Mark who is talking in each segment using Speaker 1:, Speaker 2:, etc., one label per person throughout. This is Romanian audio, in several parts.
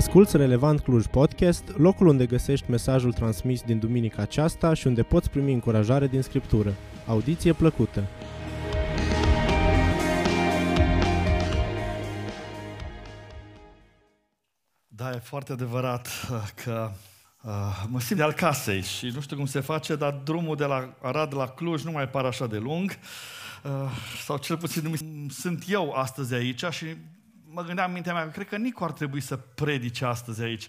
Speaker 1: Asculți Relevant Cluj Podcast, locul unde găsești mesajul transmis din duminica aceasta și unde poți primi încurajare din Scriptură. Audiție plăcută!
Speaker 2: Da, e foarte adevărat uh, că uh, mă simt de al casei și nu știu cum se face, dar drumul de la Arad la Cluj nu mai pare așa de lung. Uh, sau cel puțin sunt eu astăzi aici și mă gândeam în mintea mea că cred că Nicu ar trebui să predice astăzi aici.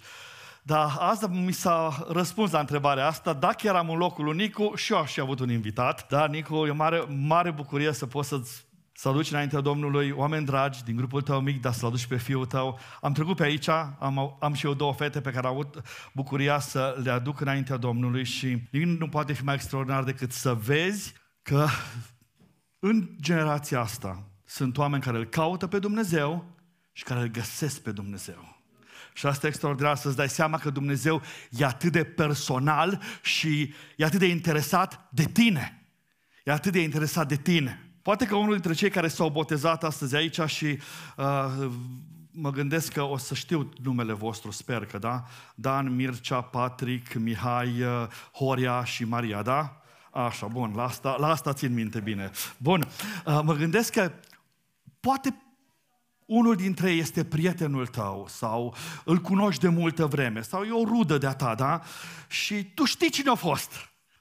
Speaker 2: Dar asta mi s-a răspuns la întrebarea asta, dacă eram în locul lui Nicu, și eu aș fi avut un invitat. Da, Nicu, e mare, mare bucurie să poți să-ți să aduci înaintea Domnului oameni dragi din grupul tău mic, dar să-l aduci pe fiul tău. Am trecut pe aici, am, am și eu două fete pe care am avut bucuria să le aduc înaintea Domnului și nimic nu poate fi mai extraordinar decât să vezi că în generația asta sunt oameni care îl caută pe Dumnezeu și care îl găsesc pe Dumnezeu. Și asta e extraordinar, să-ți dai seama că Dumnezeu e atât de personal și e atât de interesat de tine. E atât de interesat de tine. Poate că unul dintre cei care s-au botezat astăzi aici și uh, mă gândesc că o să știu numele vostru, sper că da? Dan, Mircea, Patrick, Mihai, uh, Horia și Maria, da? Așa, bun, la asta, la asta țin minte bine. Bun, uh, mă gândesc că poate unul dintre ei este prietenul tău sau îl cunoști de multă vreme sau e o rudă de-a ta, da? Și tu știi cine a fost.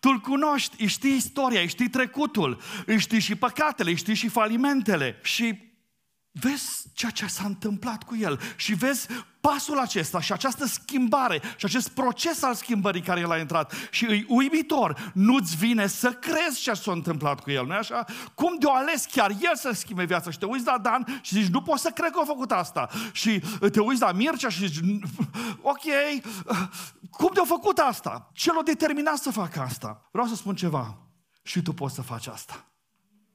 Speaker 2: Tu îl cunoști, îi știi istoria, îi știi trecutul, îi știi și păcatele, îi știi și falimentele. Și vezi ceea ce s-a întâmplat cu el și vezi pasul acesta și această schimbare și acest proces al schimbării care el a intrat și îi uimitor, nu-ți vine să crezi ce s-a întâmplat cu el, nu așa? Cum de-o ales chiar el să schimbe viața și te uiți la Dan și zici, nu pot să cred că a făcut asta și te uiți la Mircea și zici, ok, cum de-a făcut asta? Ce l-a determinat să facă asta? Vreau să spun ceva și tu poți să faci asta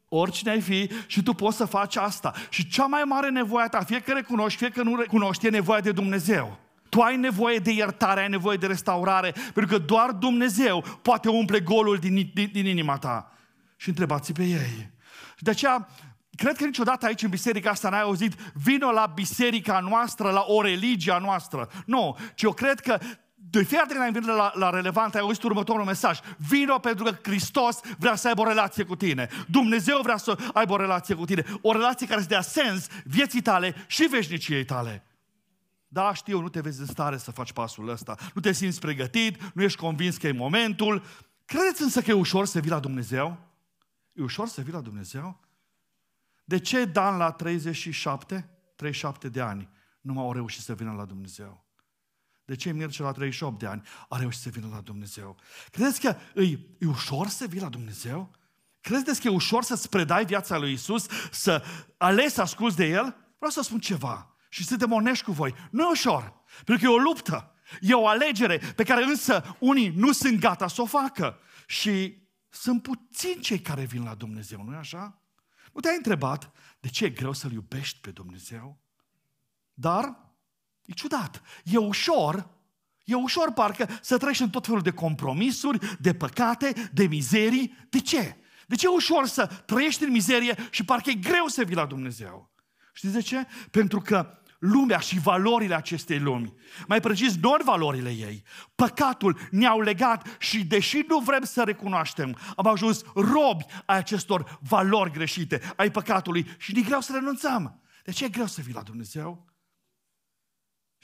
Speaker 2: oricine ai fi și tu poți să faci asta. Și cea mai mare nevoie a ta, fie că recunoști, fie că nu recunoști, e nevoia de Dumnezeu. Tu ai nevoie de iertare, ai nevoie de restaurare, pentru că doar Dumnezeu poate umple golul din, din, din inima ta. Și întrebați pe ei. Și de aceea, cred că niciodată aici în biserica asta n-ai auzit, vino la biserica noastră, la o religie noastră. Nu, ci eu cred că de fiecare dată când ai la, la relevant, ai auzit următorul mesaj. Vino pentru că Hristos vrea să aibă o relație cu tine. Dumnezeu vrea să aibă o relație cu tine. O relație care să dea sens vieții tale și veșniciei tale. Da, știu, nu te vezi în stare să faci pasul ăsta. Nu te simți pregătit, nu ești convins că e momentul. Credeți însă că e ușor să vii la Dumnezeu? E ușor să vii la Dumnezeu? De ce Dan la 37, 37 de ani nu m-au reușit să vină la Dumnezeu? De ce Mircea la 38 de ani a reușit să vină la Dumnezeu? Credeți că e, e ușor să vii la Dumnezeu? Credeți că e ușor să-ți predai viața lui Isus, să alegi să asculți de El? Vreau să spun ceva și să te monești cu voi. Nu e ușor, pentru că e o luptă. E o alegere pe care însă unii nu sunt gata să o facă. Și sunt puțini cei care vin la Dumnezeu, nu-i așa? Nu te-ai întrebat de ce e greu să-L iubești pe Dumnezeu? Dar E ciudat. E ușor, e ușor parcă să treci în tot felul de compromisuri, de păcate, de mizerii. De ce? De ce e ușor să trăiești în mizerie și parcă e greu să vii la Dumnezeu? Știți de ce? Pentru că lumea și valorile acestei lumi, mai precis doar valorile ei, păcatul ne-au legat și deși nu vrem să recunoaștem, am ajuns robi ai acestor valori greșite, ai păcatului și ne greu să renunțăm. De ce e greu să vii la Dumnezeu?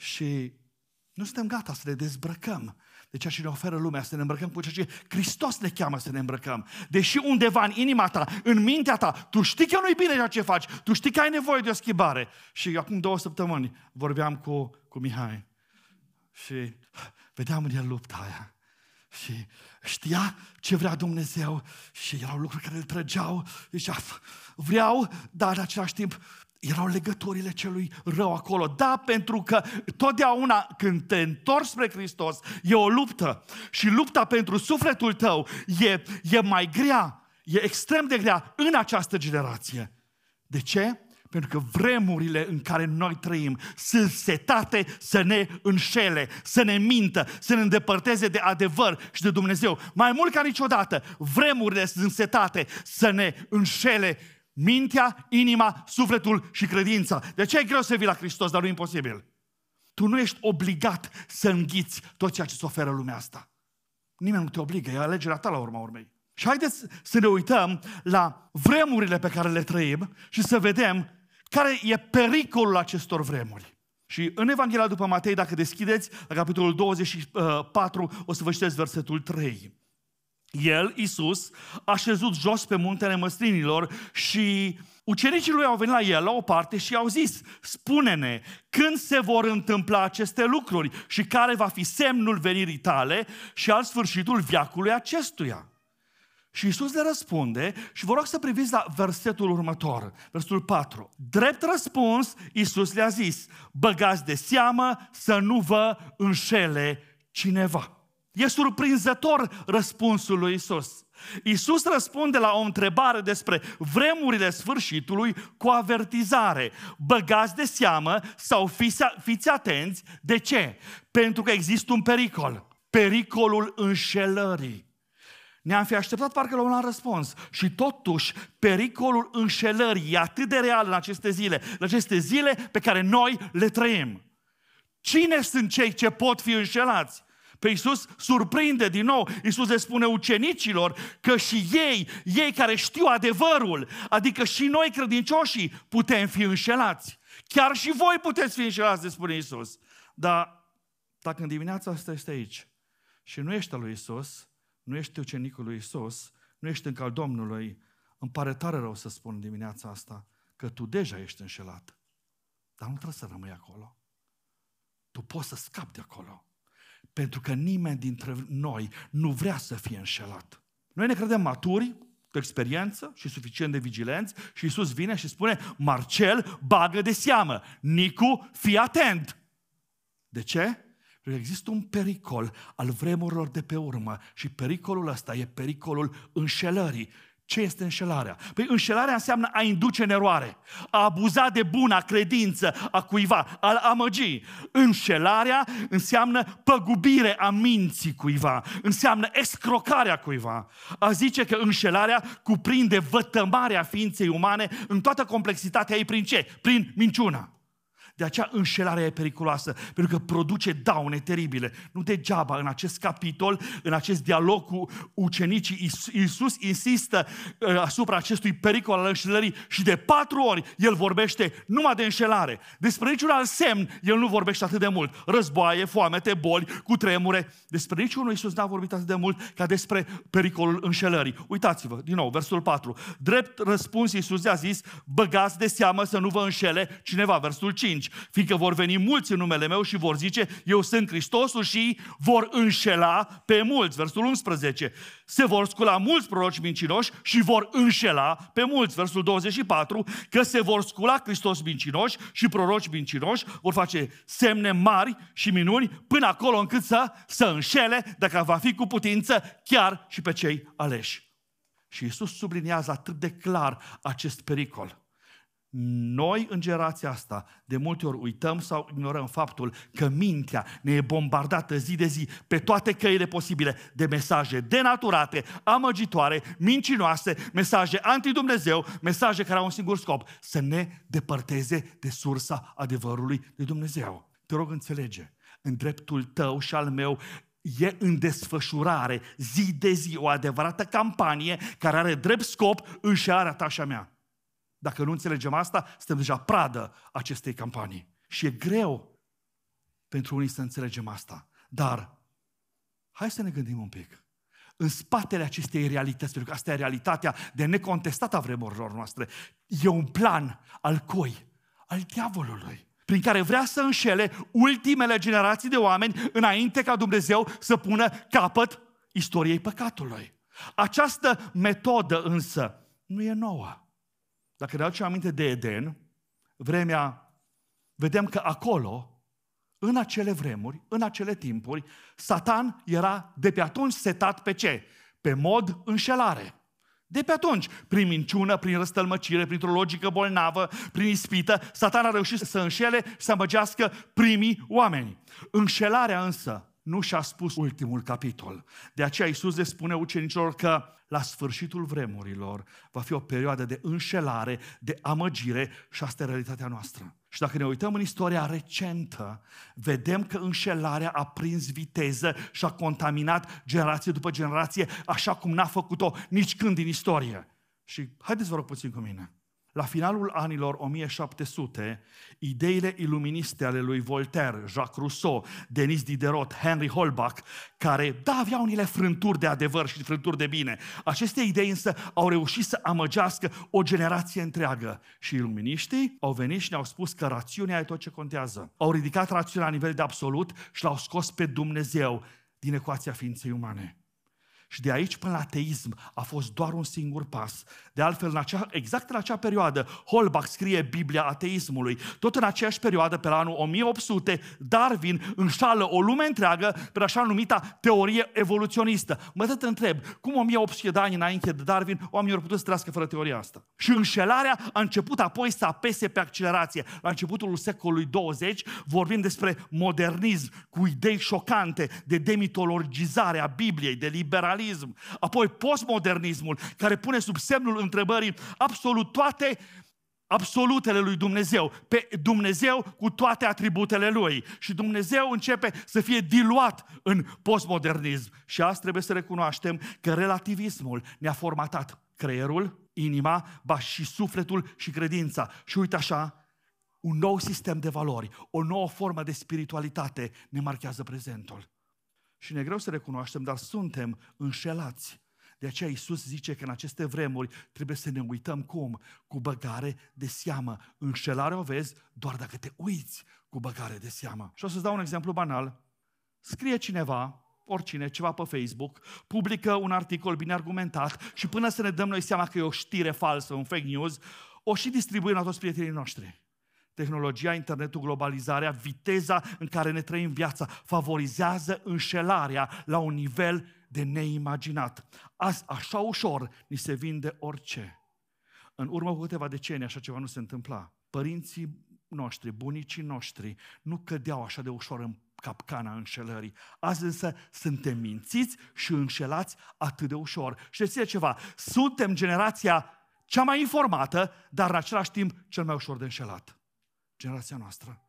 Speaker 2: Și nu suntem gata să ne dezbrăcăm de ceea ce ne oferă lumea, să ne îmbrăcăm cu ceea ce Hristos ne cheamă să ne îmbrăcăm. Deși undeva în inima ta, în mintea ta, tu știi că nu-i bine ceea ce faci, tu știi că ai nevoie de o schimbare. Și acum două săptămâni vorbeam cu, cu Mihai și vedeam în el lupta aia. Și știa ce vrea Dumnezeu și erau lucruri care îl trăgeau. Zicea, vreau, dar în același timp erau legăturile celui rău acolo. Da, pentru că totdeauna când te întorci spre Hristos, e o luptă. Și lupta pentru sufletul tău e, e mai grea, e extrem de grea în această generație. De ce? Pentru că vremurile în care noi trăim sunt setate să ne înșele, să ne mintă, să ne îndepărteze de adevăr și de Dumnezeu. Mai mult ca niciodată, vremurile sunt setate să ne înșele mintea, inima, sufletul și credința. De ce e greu să vii la Hristos, dar nu e imposibil? tu nu ești obligat să înghiți tot ceea ce îți oferă lumea asta. Nimeni nu te obligă, e alegerea ta la urma urmei. Și haideți să ne uităm la vremurile pe care le trăim și să vedem care e pericolul acestor vremuri. Și în Evanghelia după Matei, dacă deschideți, la capitolul 24, o să vă citesc versetul 3. El, Isus, a șezut jos pe muntele măslinilor și ucenicii lui au venit la el la o parte și au zis, spune-ne când se vor întâmpla aceste lucruri și care va fi semnul venirii tale și al sfârșitul viacului acestuia. Și Isus le răspunde și vă rog să priviți la versetul următor, versetul 4. Drept răspuns, Isus le-a zis, băgați de seamă să nu vă înșele cineva. E surprinzător răspunsul lui Isus. Isus răspunde la o întrebare despre vremurile sfârșitului cu avertizare. Băgați de seamă sau fiți, fiți atenți. De ce? Pentru că există un pericol. Pericolul înșelării. Ne-am fi așteptat parcă la un alt răspuns. Și totuși, pericolul înșelării e atât de real în aceste zile, în aceste zile pe care noi le trăim. Cine sunt cei ce pot fi înșelați? Pe Iisus surprinde din nou. Iisus le spune ucenicilor că și ei, ei care știu adevărul, adică și noi credincioșii, putem fi înșelați. Chiar și voi puteți fi înșelați, spune Iisus. Dar dacă în dimineața asta este aici și nu ești al lui Iisus, nu ești ucenicul lui Isus, nu ești încă al Domnului, îmi pare tare rău să spun dimineața asta că tu deja ești înșelat. Dar nu trebuie să rămâi acolo. Tu poți să scapi de acolo. Pentru că nimeni dintre noi nu vrea să fie înșelat. Noi ne credem maturi, cu experiență și suficient de vigilenți și Iisus vine și spune Marcel, bagă de seamă, Nicu, fii atent. De ce? Pentru că există un pericol al vremurilor de pe urmă și pericolul ăsta e pericolul înșelării. Ce este înșelarea? Păi înșelarea înseamnă a induce în eroare, a abuza de buna credință a cuiva, a amăgi. Înșelarea înseamnă păgubire a minții cuiva, înseamnă escrocarea cuiva. A zice că înșelarea cuprinde vătămarea ființei umane în toată complexitatea ei prin ce? Prin minciuna. De aceea înșelarea e periculoasă, pentru că produce daune teribile. Nu degeaba în acest capitol, în acest dialog cu ucenicii, Iisus insistă uh, asupra acestui pericol al înșelării și de patru ori el vorbește numai de înșelare. Despre niciun alt semn el nu vorbește atât de mult. Războaie, foamete, boli, cu tremure. Despre niciunul Iisus n-a vorbit atât de mult ca despre pericolul înșelării. Uitați-vă, din nou, versul 4. Drept răspuns Iisus a zis, băgați de seamă să nu vă înșele cineva. Versul 5 fiindcă vor veni mulți în numele meu și vor zice, eu sunt Hristosul și vor înșela pe mulți. Versul 11. Se vor scula mulți proroci mincinoși și vor înșela pe mulți. Versul 24. Că se vor scula Hristos mincinoși și proroci mincinoși, vor face semne mari și minuni până acolo încât să, să înșele, dacă va fi cu putință, chiar și pe cei aleși. Și Iisus subliniază atât de clar acest pericol. Noi, în generația asta, de multe ori uităm sau ignorăm faptul că mintea ne e bombardată zi de zi pe toate căile posibile de mesaje denaturate, amăgitoare, mincinoase, mesaje anti-Dumnezeu, mesaje care au un singur scop, să ne depărteze de sursa adevărului de Dumnezeu. Te rog, înțelege, în dreptul tău și al meu e în desfășurare zi de zi o adevărată campanie care are drept scop înșearea ta și a mea. Dacă nu înțelegem asta, suntem deja pradă acestei campanii. Și e greu pentru unii să înțelegem asta. Dar hai să ne gândim un pic. În spatele acestei realități, pentru că asta e realitatea de necontestat a vremurilor noastre, e un plan al cui? Al diavolului prin care vrea să înșele ultimele generații de oameni înainte ca Dumnezeu să pună capăt istoriei păcatului. Această metodă însă nu e nouă. Dacă ne aducem aminte de Eden, vremea, vedem că acolo, în acele vremuri, în acele timpuri, Satan era de pe atunci setat pe ce? Pe mod înșelare. De pe atunci, prin minciună, prin răstălmăcire, printr-o logică bolnavă, prin ispită, Satan a reușit să înșele și să amăgească primii oameni. Înșelarea însă nu și-a spus ultimul capitol. De aceea Iisus le spune ucenicilor că la sfârșitul vremurilor va fi o perioadă de înșelare, de amăgire și asta e realitatea noastră. Și dacă ne uităm în istoria recentă, vedem că înșelarea a prins viteză și a contaminat generație după generație, așa cum n-a făcut-o nici când din istorie. Și haideți vă rog puțin cu mine. La finalul anilor 1700, ideile iluministe ale lui Voltaire, Jacques Rousseau, Denis Diderot, Henry Holbach, care, da, aveau unele frânturi de adevăr și frânturi de bine, aceste idei însă au reușit să amăgească o generație întreagă. Și iluminiștii au venit și ne-au spus că rațiunea e tot ce contează. Au ridicat rațiunea la nivel de absolut și l-au scos pe Dumnezeu din ecuația ființei umane. Și de aici până la ateism a fost doar un singur pas. De altfel, în acea, exact în acea perioadă, Holbach scrie Biblia ateismului. Tot în aceeași perioadă, pe la anul 1800, Darwin înșală o lume întreagă pe așa numita teorie evoluționistă. Mă tot întreb, cum 1800 de ani înainte de Darwin, oamenii au putut să trăiască fără teoria asta? Și înșelarea a început apoi să apese pe accelerație. La începutul secolului 20 vorbim despre modernism cu idei șocante de demitologizare a Bibliei, de liberalism liberalism, apoi postmodernismul, care pune sub semnul întrebării absolut toate absolutele lui Dumnezeu, pe Dumnezeu cu toate atributele lui. Și Dumnezeu începe să fie diluat în postmodernism. Și asta trebuie să recunoaștem că relativismul ne-a formatat creierul, inima, ba și sufletul și credința. Și uite așa, un nou sistem de valori, o nouă formă de spiritualitate ne marchează prezentul. Și ne greu să recunoaștem, dar suntem înșelați. De aceea Iisus zice că în aceste vremuri trebuie să ne uităm cum? Cu băgare de seamă. Înșelarea o vezi doar dacă te uiți cu băgare de seamă. Și o să-ți dau un exemplu banal. Scrie cineva, oricine, ceva pe Facebook, publică un articol bine argumentat și până să ne dăm noi seama că e o știre falsă, un fake news, o și distribuim la toți prietenii noștri tehnologia, internetul, globalizarea, viteza în care ne trăim viața, favorizează înșelarea la un nivel de neimaginat. Azi, așa ușor, ni se vinde orice. În urmă cu câteva decenii așa ceva nu se întâmpla. Părinții noștri, bunicii noștri, nu cădeau așa de ușor în capcana înșelării. Azi însă suntem mințiți și înșelați atât de ușor. Și știți ceva? Suntem generația cea mai informată, dar în același timp cel mai ușor de înșelat generația noastră.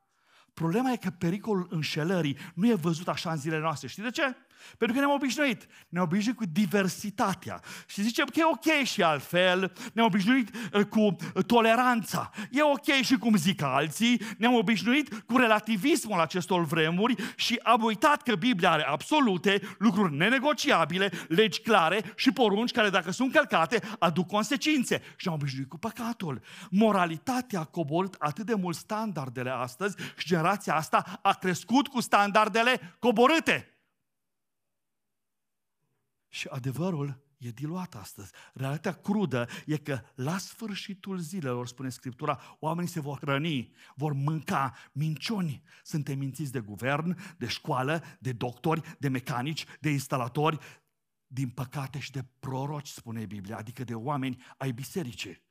Speaker 2: Problema e că pericolul înșelării nu e văzut așa în zilele noastre. Știi de ce? Pentru că ne-am obișnuit. Ne-am obișnuit cu diversitatea. Și zicem că e ok și altfel. Ne-am obișnuit uh, cu uh, toleranța. E ok și cum zic alții. Ne-am obișnuit cu relativismul acestor vremuri și am uitat că Biblia are absolute, lucruri nenegociabile, legi clare și porunci care dacă sunt călcate aduc consecințe. Și ne-am obișnuit cu păcatul. Moralitatea a coborât atât de mult standardele astăzi și generația asta a crescut cu standardele coborâte. Și adevărul e diluat astăzi. Realitatea crudă e că la sfârșitul zilelor, spune Scriptura, oamenii se vor hrăni, vor mânca minciuni. Suntem mințiți de guvern, de școală, de doctori, de mecanici, de instalatori, din păcate și de proroci, spune Biblia, adică de oameni ai bisericii.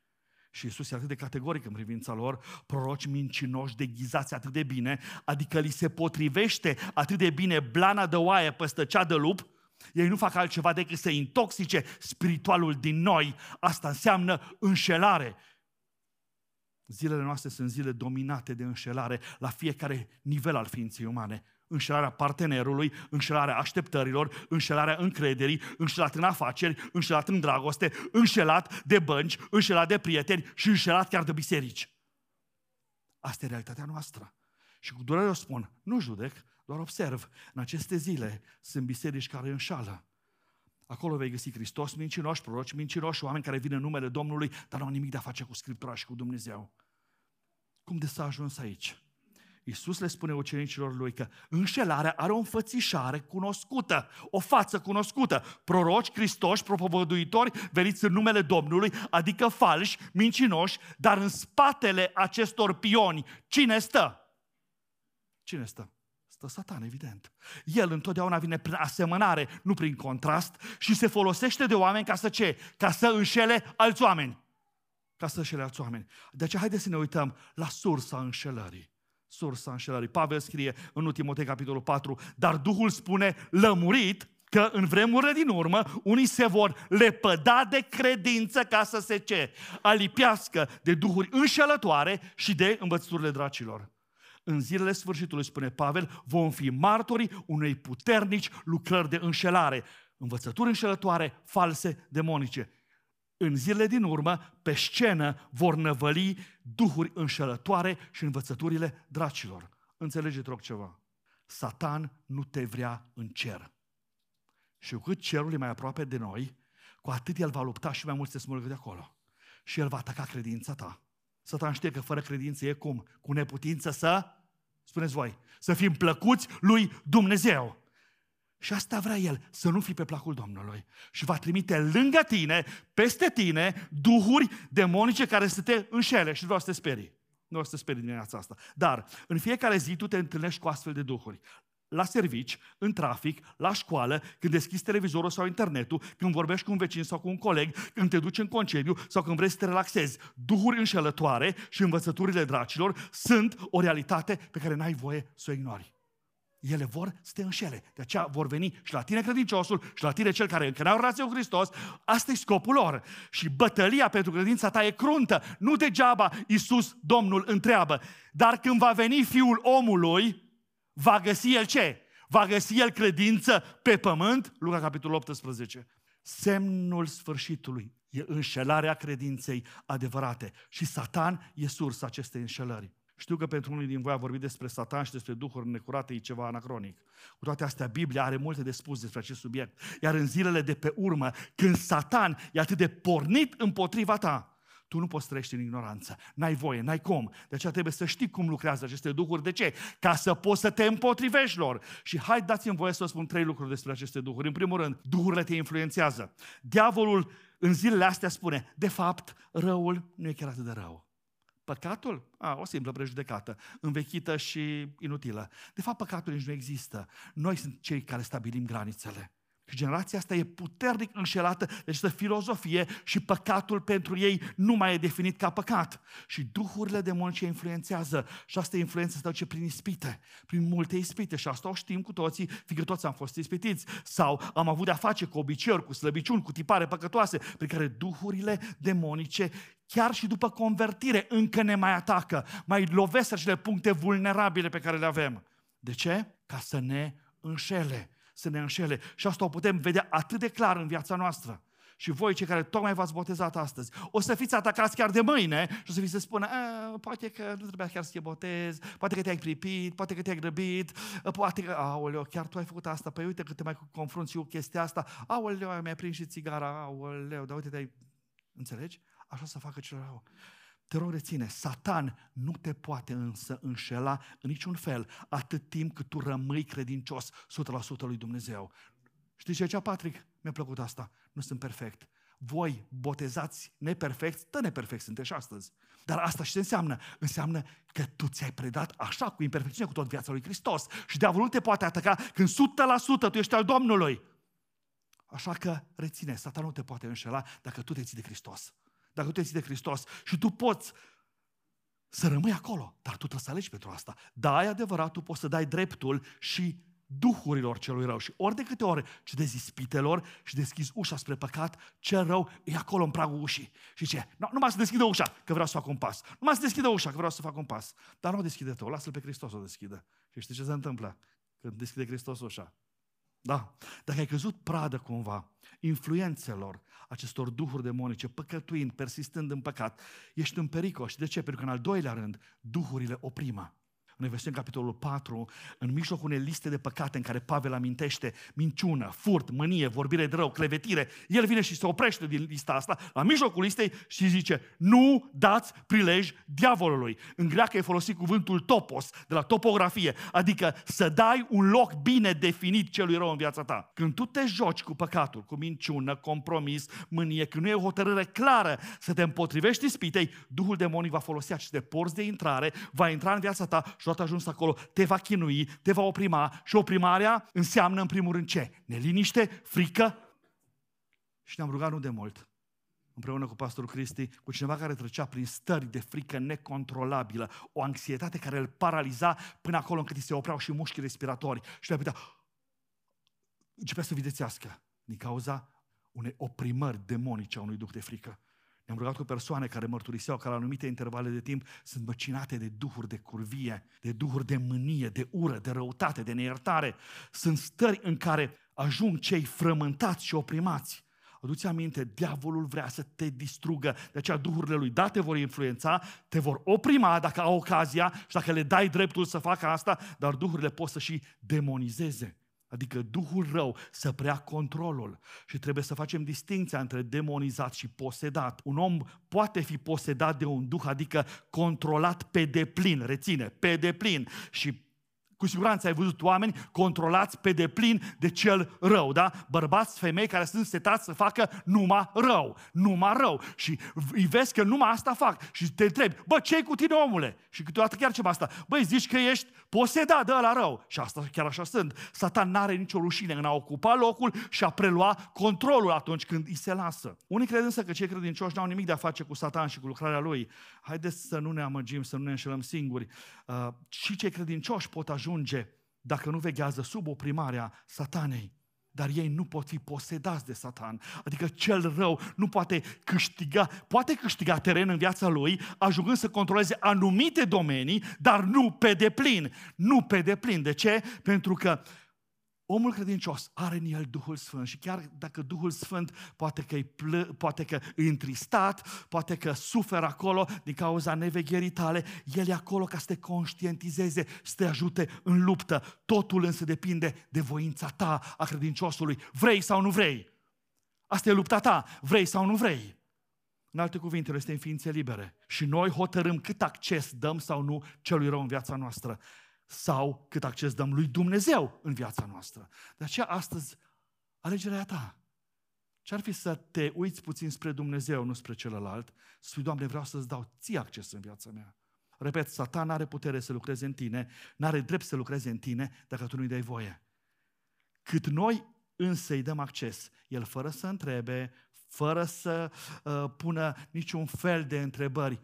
Speaker 2: Și Iisus e atât de categoric în privința lor, proroci mincinoși, deghizați atât de bine, adică li se potrivește atât de bine blana de oaie peste cea de lup, ei nu fac altceva decât să intoxice spiritualul din noi. Asta înseamnă înșelare. Zilele noastre sunt zile dominate de înșelare la fiecare nivel al ființei umane. Înșelarea partenerului, înșelarea așteptărilor, înșelarea încrederii, înșelat în afaceri, înșelat în dragoste, înșelat de bănci, înșelat de prieteni și înșelat chiar de biserici. Asta e realitatea noastră. Și cu durere o spun, nu judec, doar observ, în aceste zile sunt biserici care înșală. Acolo vei găsi Hristos mincinoși, proroci mincinoși, oameni care vin în numele Domnului, dar nu au nimic de a face cu Scriptura și cu Dumnezeu. Cum de s-a ajuns aici? Iisus le spune ucenicilor lui că înșelarea are o înfățișare cunoscută, o față cunoscută. Proroci, Hristoși, propovăduitori, veniți în numele Domnului, adică falși, mincinoși, dar în spatele acestor pioni, cine stă? Cine stă? Stă Satan, evident. El întotdeauna vine prin asemănare, nu prin contrast și se folosește de oameni ca să ce? Ca să înșele alți oameni. Ca să înșele alți oameni. De aceea haideți să ne uităm la sursa înșelării. sursa înșelării. Pavel scrie în 1 Timotei capitolul 4, dar Duhul spune lămurit că în vremurile din urmă unii se vor lepăda de credință ca să se ce? Alipiască de duhuri înșelătoare și de învățăturile dracilor. În zilele sfârșitului, spune Pavel, vom fi martorii unei puternici lucrări de înșelare, învățături înșelătoare, false, demonice. În zilele din urmă, pe scenă, vor năvăli duhuri înșelătoare și învățăturile dracilor. Înțelegeți rog ceva. Satan nu te vrea în cer. Și cu cât cerul e mai aproape de noi, cu atât el va lupta și mai mult să se smulgă de acolo. Și el va ataca credința ta. Satan știe că fără credință e cum? Cu neputință să, spuneți voi, să fim plăcuți lui Dumnezeu. Și asta vrea el, să nu fii pe placul Domnului. Și va trimite lângă tine, peste tine, duhuri demonice care să te înșele și vreau să te sperii. Nu o să te sperii dimineața asta. Dar în fiecare zi tu te întâlnești cu astfel de duhuri la servici, în trafic, la școală, când deschizi televizorul sau internetul, când vorbești cu un vecin sau cu un coleg, când te duci în concediu sau când vrei să te relaxezi. Duhuri înșelătoare și învățăturile dracilor sunt o realitate pe care n-ai voie să o ignori. Ele vor să te înșele. De aceea vor veni și la tine credinciosul și la tine cel care încă n-au relație cu Hristos. Asta e scopul lor. Și bătălia pentru credința ta e cruntă. Nu degeaba Iisus Domnul întreabă. Dar când va veni Fiul omului, Va găsi el ce? Va găsi el credință pe pământ? Luca capitolul 18. Semnul sfârșitului e înșelarea credinței adevărate. Și Satan e sursa acestei înșelări. Știu că pentru unii din voi a vorbit despre Satan și despre duhuri necurate e ceva anacronic. Cu toate astea, Biblia are multe de spus despre acest subiect. Iar în zilele de pe urmă, când Satan e atât de pornit împotriva ta, tu nu poți trăiești în ignoranță. N-ai voie, n-ai cum. De aceea trebuie să știi cum lucrează aceste duhuri. De ce? Ca să poți să te împotrivești lor. Și hai dați-mi voie să spun trei lucruri despre aceste duhuri. În primul rând, duhurile te influențează. Diavolul în zilele astea spune, de fapt, răul nu e chiar atât de rău. Păcatul? A, o simplă prejudecată, învechită și inutilă. De fapt, păcatul nici nu există. Noi suntem cei care stabilim granițele. Și generația asta e puternic înșelată de această filozofie și păcatul pentru ei nu mai e definit ca păcat. Și duhurile demonice influențează și asta influență se duce prin ispite, prin multe ispite și asta o știm cu toții, fiindcă toți am fost ispitiți sau am avut de-a face cu obiceiuri, cu slăbiciuni, cu tipare păcătoase, prin care duhurile demonice chiar și după convertire încă ne mai atacă, mai lovesc acele puncte vulnerabile pe care le avem. De ce? Ca să ne înșele să ne înșele. Și asta o putem vedea atât de clar în viața noastră. Și voi, cei care tocmai v-ați botezat astăzi, o să fiți atacați chiar de mâine și o să vi se spună, poate că nu trebuia chiar să te botezi, poate că te-ai pripit, poate că te-ai grăbit, poate că, aoleo, chiar tu ai făcut asta, păi uite că te mai confrunți cu chestia asta, aoleo, mi-ai prins și țigara, aoleo, dar uite, te-ai... Înțelegi? Așa să facă cel rău. Te rog, reține, Satan nu te poate însă înșela în niciun fel atât timp cât tu rămâi credincios 100% lui Dumnezeu. Știi ce zicea Patrick? Mi-a plăcut asta. Nu sunt perfect. Voi, botezați neperfecți, tă neperfecți sunteți și astăzi. Dar asta ce înseamnă? Înseamnă că tu ți-ai predat așa cu imperfecțiune cu tot viața lui Hristos. Și diavolul te poate ataca când 100% tu ești al Domnului. Așa că reține, Satan nu te poate înșela dacă tu te ții de Hristos dacă tu te ții de Hristos și tu poți să rămâi acolo, dar tu trebuie să alegi pentru asta. Da, e adevărat, tu poți să dai dreptul și duhurilor celui rău. Și ori de câte ori cedezi ispitelor și deschizi ușa spre păcat, cel rău e acolo în pragul ușii. Și ce? Nu, numai să deschidă ușa, că vreau să fac un pas. Numai să deschidă ușa, că vreau să fac un pas. Dar nu o deschide tu, lasă-l pe Hristos să o deschidă. Și știi ce se întâmplă când deschide Hristos ușa? Da. Dacă ai căzut pradă cumva influențelor acestor duhuri demonice, păcătuind, persistând în păcat, ești în pericol. Și de ce? Pentru că în al doilea rând, duhurile oprimă. Noi vedem capitolul 4, în mijlocul unei liste de păcate în care Pavel amintește minciună, furt, mânie, vorbire de rău, clevetire. El vine și se oprește din lista asta, la mijlocul listei și zice, nu dați prilej diavolului. În greacă e folosit cuvântul topos, de la topografie, adică să dai un loc bine definit celui rău în viața ta. Când tu te joci cu păcatul, cu minciună, compromis, mânie, când nu e o hotărâre clară să te împotrivești ispitei, Duhul demonic va folosi aceste porți de intrare, va intra în viața ta și odată ajuns acolo, te va chinui, te va oprima și oprimarea înseamnă în primul rând ce? Neliniște, frică și ne-am rugat nu de mult. împreună cu pastorul Cristi, cu cineva care trecea prin stări de frică necontrolabilă, o anxietate care îl paraliza până acolo încât îi se opreau și mușchii respiratori și le putea începea să videțească din cauza unei oprimări demonice a unui duh de frică. Ne-am rugat cu persoane care mărturiseau că la anumite intervale de timp sunt măcinate de duhuri de curvie, de duhuri de mânie, de ură, de răutate, de neiertare. Sunt stări în care ajung cei frământați și oprimați. Aduți aminte, diavolul vrea să te distrugă, de aceea duhurile lui da te vor influența, te vor oprima dacă au ocazia și dacă le dai dreptul să facă asta, dar duhurile pot să și demonizeze. Adică Duhul rău să prea controlul. Și trebuie să facem distinția între demonizat și posedat. Un om poate fi posedat de un duh, adică controlat pe deplin, reține, pe deplin. Și cu siguranță ai văzut oameni controlați pe deplin de cel rău, da? Bărbați, femei care sunt setați să facă numai rău, numai rău. Și îi vezi că numai asta fac și te întrebi, bă, ce cu tine, omule? Și câteodată chiar ceva asta, băi, zici că ești posedat de la rău. Și asta chiar așa sunt. Satan n-are nicio rușine în a ocupa locul și a prelua controlul atunci când îi se lasă. Unii cred însă că cei credincioși n-au nimic de a face cu Satan și cu lucrarea lui. Haideți să nu ne amăgim, să nu ne înșelăm singuri. Uh, și cei credincioși pot ajunge ajunge dacă nu veghează sub oprimarea satanei. Dar ei nu pot fi posedați de satan. Adică cel rău nu poate câștiga, poate câștiga teren în viața lui, ajungând să controleze anumite domenii, dar nu pe deplin. Nu pe deplin. De ce? Pentru că Omul credincios are în el Duhul Sfânt și chiar dacă Duhul Sfânt poate că, plă, poate că e întristat, poate că suferă acolo din cauza nevegherii tale, el e acolo ca să te conștientizeze, să te ajute în luptă. Totul însă depinde de voința ta a credinciosului. Vrei sau nu vrei? Asta e lupta ta. Vrei sau nu vrei? În alte cuvinte, este în ființe libere. Și noi hotărâm cât acces dăm sau nu celui rău în viața noastră sau cât acces dăm lui Dumnezeu în viața noastră. De aceea astăzi, alegerea ta. Ce-ar fi să te uiți puțin spre Dumnezeu, nu spre celălalt, să spui, Doamne, vreau să-ți dau ție acces în viața mea. Repet, Satan are putere să lucreze în tine, nu are drept să lucreze în tine dacă tu nu-i dai voie. Cât noi însă îi dăm acces, el fără să întrebe, fără să uh, pună niciun fel de întrebări,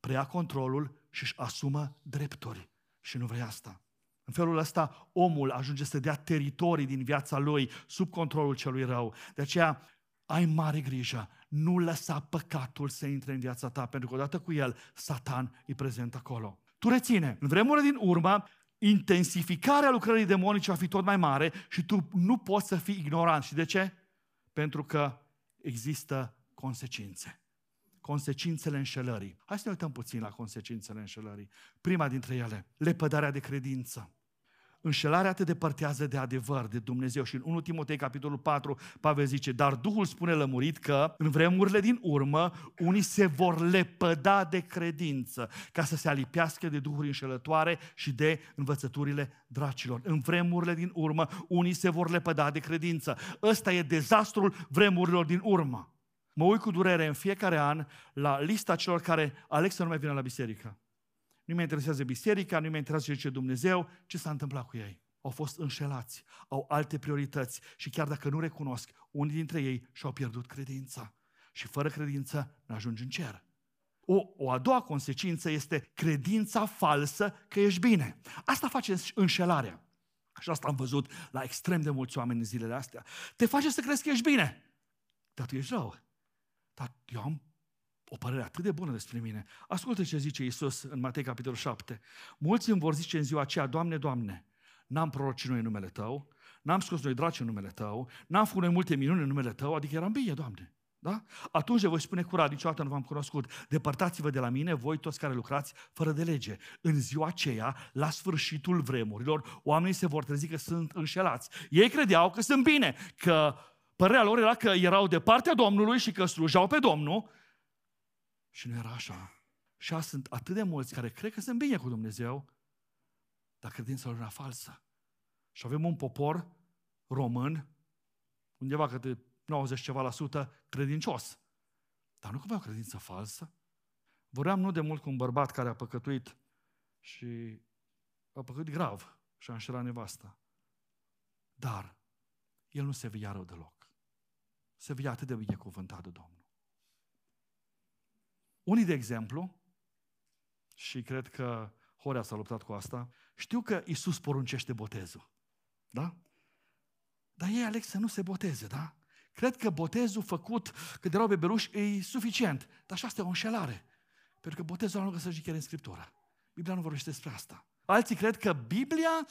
Speaker 2: preia controlul și își asumă drepturi și nu vrei asta. În felul ăsta, omul ajunge să dea teritorii din viața lui sub controlul celui rău. De aceea, ai mare grijă, nu lăsa păcatul să intre în viața ta, pentru că odată cu el, Satan e prezent acolo. Tu reține, în vremurile din urmă, intensificarea lucrării demonice va fi tot mai mare și tu nu poți să fii ignorant. Și de ce? Pentru că există consecințe consecințele înșelării. Hai să ne uităm puțin la consecințele înșelării. Prima dintre ele, lepădarea de credință. Înșelarea te depărtează de adevăr, de Dumnezeu. Și în 1 Timotei, capitolul 4, Pavel zice, dar Duhul spune lămurit că în vremurile din urmă unii se vor lepăda de credință ca să se alipească de duhuri înșelătoare și de învățăturile dracilor. În vremurile din urmă unii se vor lepăda de credință. Ăsta e dezastrul vremurilor din urmă. Mă uit cu durere în fiecare an la lista celor care aleg să nu mai vină la biserică. Nu mă interesează biserica, nu mă interesează ce Dumnezeu, ce s-a întâmplat cu ei. Au fost înșelați, au alte priorități și chiar dacă nu recunosc, unii dintre ei și-au pierdut credința. Și fără credință nu ajungi în cer. O, o a doua consecință este credința falsă că ești bine. Asta face înșelarea. Și asta am văzut la extrem de mulți oameni în zilele astea. Te face să crezi că ești bine, dar tu ești rău. Dar eu am o părere atât de bună despre mine. Ascultă ce zice Iisus în Matei capitolul 7. Mulți îmi vor zice în ziua aceea, Doamne, Doamne, n-am prorocit noi în numele Tău, n-am scos noi draci în numele Tău, n-am făcut noi multe minuni în numele Tău, adică eram bine, Doamne. Da? Atunci le voi spune curat, niciodată nu v-am cunoscut. Depărtați-vă de la mine, voi toți care lucrați fără de lege. În ziua aceea, la sfârșitul vremurilor, oamenii se vor trezi că sunt înșelați. Ei credeau că sunt bine, că Părerea lor era că erau de partea Domnului și că slujau pe Domnul. Și nu era așa. Și sunt atât de mulți care cred că sunt bine cu Dumnezeu, dar credința lor era falsă. Și avem un popor român, undeva câte 90 ceva la sută, credincios. Dar nu cumva o credință falsă. Vorbeam nu de mult cu un bărbat care a păcătuit și a păcătuit grav și a înșelat nevasta. Dar el nu se via rău deloc să fie atât de binecuvântat de Domnul. Unii, de exemplu, și cred că Horea s-a luptat cu asta, știu că Isus poruncește botezul. Da? Dar ei aleg să nu se boteze, da? Cred că botezul făcut când erau bebeluși e suficient. Dar și asta e o înșelare. Pentru că botezul nu găsește chiar în Scriptură. Biblia nu vorbește despre asta. Alții cred că Biblia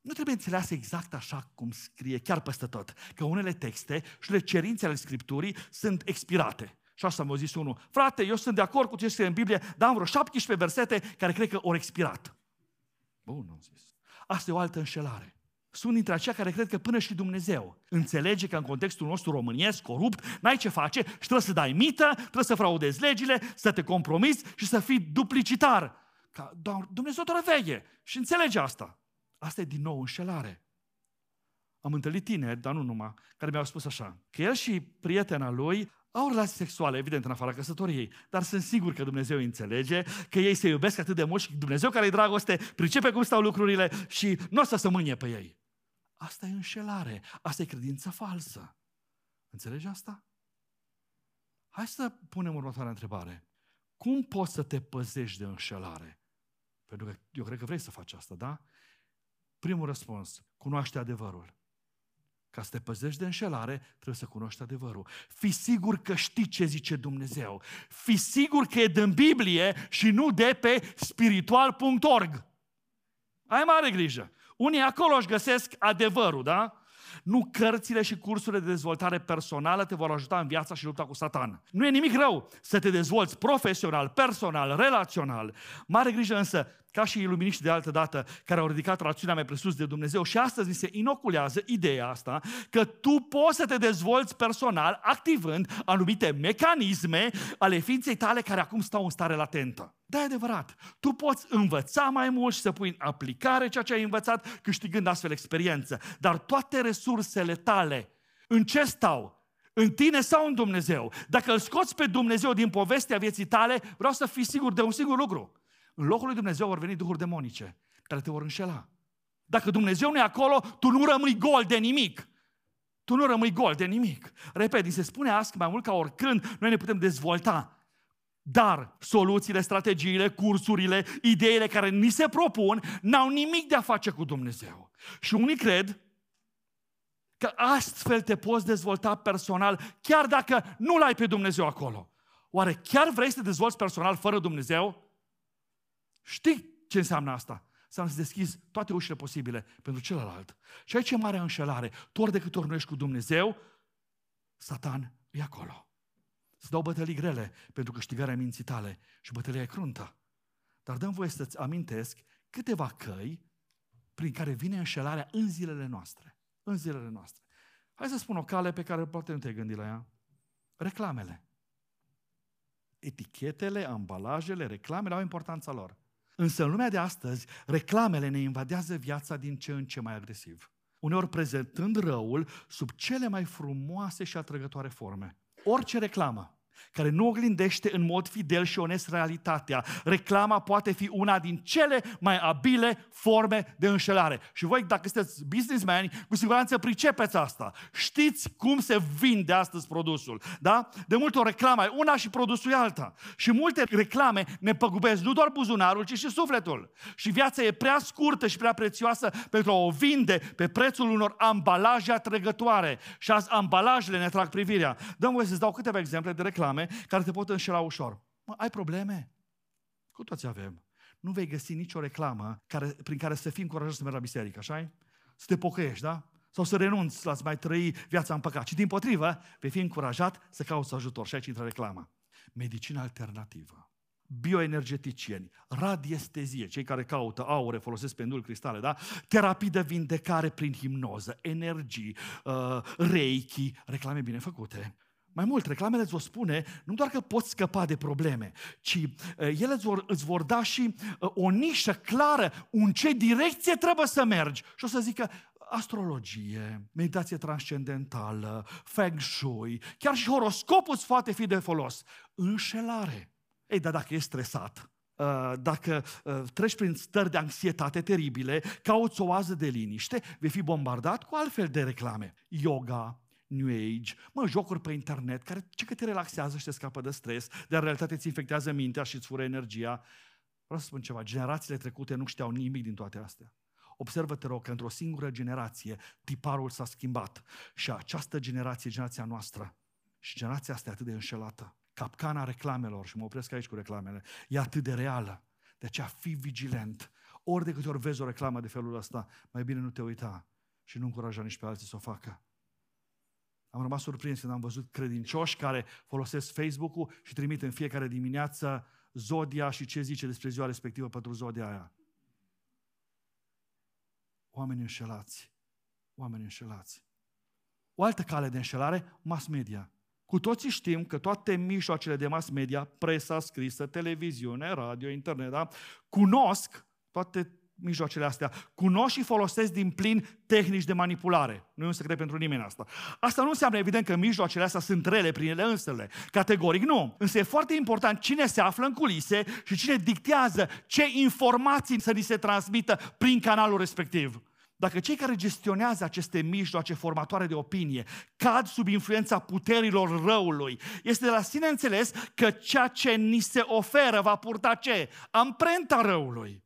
Speaker 2: nu trebuie înțeleasă exact așa cum scrie, chiar peste tot. Că unele texte și unele cerințe ale Scripturii sunt expirate. Și asta mi-a zis unul. Frate, eu sunt de acord cu ce scrie în Biblie, dar am vreo 17 versete care cred că au expirat. Bun, am zis. Asta e o altă înșelare. Sunt dintre aceia care cred că până și Dumnezeu înțelege că în contextul nostru româniesc, corupt, n-ai ce face și trebuie să dai mită, trebuie să fraudezi legile, să te compromiți și să fii duplicitar. Ca, Dumnezeu te veche și înțelege asta. Asta e din nou înșelare. Am întâlnit tineri, dar nu numai, care mi-au spus așa, că el și prietena lui au relații sexuale, evident, în afara căsătoriei, dar sunt sigur că Dumnezeu înțelege, că ei se iubesc atât de mult și Dumnezeu care e dragoste pricepe cum stau lucrurile și nu o să se mânie pe ei. Asta e înșelare, asta e credință falsă. Înțelegi asta? Hai să punem următoarea întrebare. Cum poți să te păzești de înșelare? Pentru că eu cred că vrei să faci asta, da? Primul răspuns, cunoaște adevărul. Ca să te păzești de înșelare, trebuie să cunoști adevărul. Fi sigur că știi ce zice Dumnezeu. Fi sigur că e din Biblie și nu de pe spiritual.org. Ai mare grijă. Unii acolo își găsesc adevărul, da? Nu cărțile și cursurile de dezvoltare personală te vor ajuta în viața și lupta cu satan. Nu e nimic rău să te dezvolți profesional, personal, relațional. Mare grijă însă, ca și iluminiști de altă dată, care au ridicat rațiunea mai presus de Dumnezeu și astăzi ni se inoculează ideea asta că tu poți să te dezvolți personal activând anumite mecanisme ale ființei tale care acum stau în stare latentă. Da, e adevărat. Tu poți învăța mai mult și să pui în aplicare ceea ce ai învățat, câștigând astfel experiență. Dar toate resursele tale, în ce stau? În tine sau în Dumnezeu? Dacă îl scoți pe Dumnezeu din povestea vieții tale, vreau să fii sigur de un singur lucru. În locul lui Dumnezeu vor veni duhuri demonice care te vor înșela. Dacă Dumnezeu nu e acolo, tu nu rămâi gol de nimic. Tu nu rămâi gol de nimic. Repet, se spune astăzi mai mult ca oricând, noi ne putem dezvolta. Dar soluțiile, strategiile, cursurile, ideile care ni se propun n-au nimic de a face cu Dumnezeu. Și unii cred că astfel te poți dezvolta personal, chiar dacă nu l-ai pe Dumnezeu acolo. Oare chiar vrei să te dezvolți personal fără Dumnezeu? Știi ce înseamnă asta? Înseamnă să deschizi toate ușile posibile pentru celălalt. Și aici e mare înșelare. Tu ori de câte ori nu ești cu Dumnezeu, Satan e acolo. Să dau bătălii grele pentru câștigarea minții tale și bătălia e cruntă. Dar dăm voie să-ți amintesc câteva căi prin care vine înșelarea în zilele noastre. În zilele noastre. Hai să spun o cale pe care poate nu te-ai gândit la ea. Reclamele. Etichetele, ambalajele, reclamele au importanța lor. Însă în lumea de astăzi, reclamele ne invadează viața din ce în ce mai agresiv. Uneori prezentând răul sub cele mai frumoase și atrăgătoare forme. Orice reclamă care nu oglindește în mod fidel și onest realitatea. Reclama poate fi una din cele mai abile forme de înșelare. Și voi, dacă sunteți businessmeni, cu siguranță pricepeți asta. Știți cum se vinde astăzi produsul. Da? De multe ori reclama e una și produsul e alta. Și multe reclame ne păgubesc nu doar buzunarul, ci și sufletul. Și viața e prea scurtă și prea prețioasă pentru a o vinde pe prețul unor ambalaje atrăgătoare. Și azi ambalajele ne trag privirea. Dăm voi să-ți dau câteva exemple de reclame reclame care te pot înșela ușor. Mă, ai probleme? Cu toți avem. Nu vei găsi nicio reclamă care, prin care să fii încurajat să mergi la biserică, așa Să te pocăiești, da? Sau să renunți la să mai trăi viața în păcat. Și din potrivă, vei fi încurajat să cauți ajutor. Și aici intră reclama. Medicină alternativă bioenergeticieni, radiestezie, cei care caută aure, folosesc pendul cristale, da? terapii de vindecare prin hipnoză, energii, uh, reiki, reclame bine făcute. Mai mult, reclamele îți vor spune nu doar că poți scăpa de probleme, ci uh, ele îți vor, îți vor da și uh, o nișă clară în ce direcție trebuie să mergi. Și o să zică astrologie, meditație transcendentală, feng shui, chiar și horoscopul îți poate fi de folos. Înșelare. Ei, dar dacă e stresat, uh, dacă treci prin stări de anxietate teribile, cauți o oază de liniște, vei fi bombardat cu altfel de reclame. Yoga, New Age, mă, jocuri pe internet, care ce că te relaxează și te scapă de stres, dar în realitate îți infectează mintea și îți fură energia. Vreau să spun ceva, generațiile trecute nu știau nimic din toate astea. Observă, te rog, că într-o singură generație tiparul s-a schimbat și această generație, generația noastră, și generația asta e atât de înșelată. Capcana reclamelor, și mă opresc aici cu reclamele, e atât de reală. De aceea fi vigilent. Ori de câte ori vezi o reclamă de felul ăsta, mai bine nu te uita și nu încuraja nici pe alții să o facă. Am rămas surprins când am văzut credincioși care folosesc Facebook-ul și trimit în fiecare dimineață zodia și ce zice despre ziua respectivă pentru zodia aia. Oameni înșelați. Oameni înșelați. O altă cale de înșelare, mass media. Cu toții știm că toate mijloacele de mass media, presa scrisă, televiziune, radio, internet, da, cunosc toate mijloacele astea, cunosc și folosesc din plin tehnici de manipulare. Nu e un secret pentru nimeni asta. Asta nu înseamnă evident că mijloacele astea sunt rele prin ele însele. Categoric nu. Însă e foarte important cine se află în culise și cine dictează ce informații să ni se transmită prin canalul respectiv. Dacă cei care gestionează aceste mijloace formatoare de opinie cad sub influența puterilor răului, este de la sine înțeles că ceea ce ni se oferă va purta ce? Amprenta răului.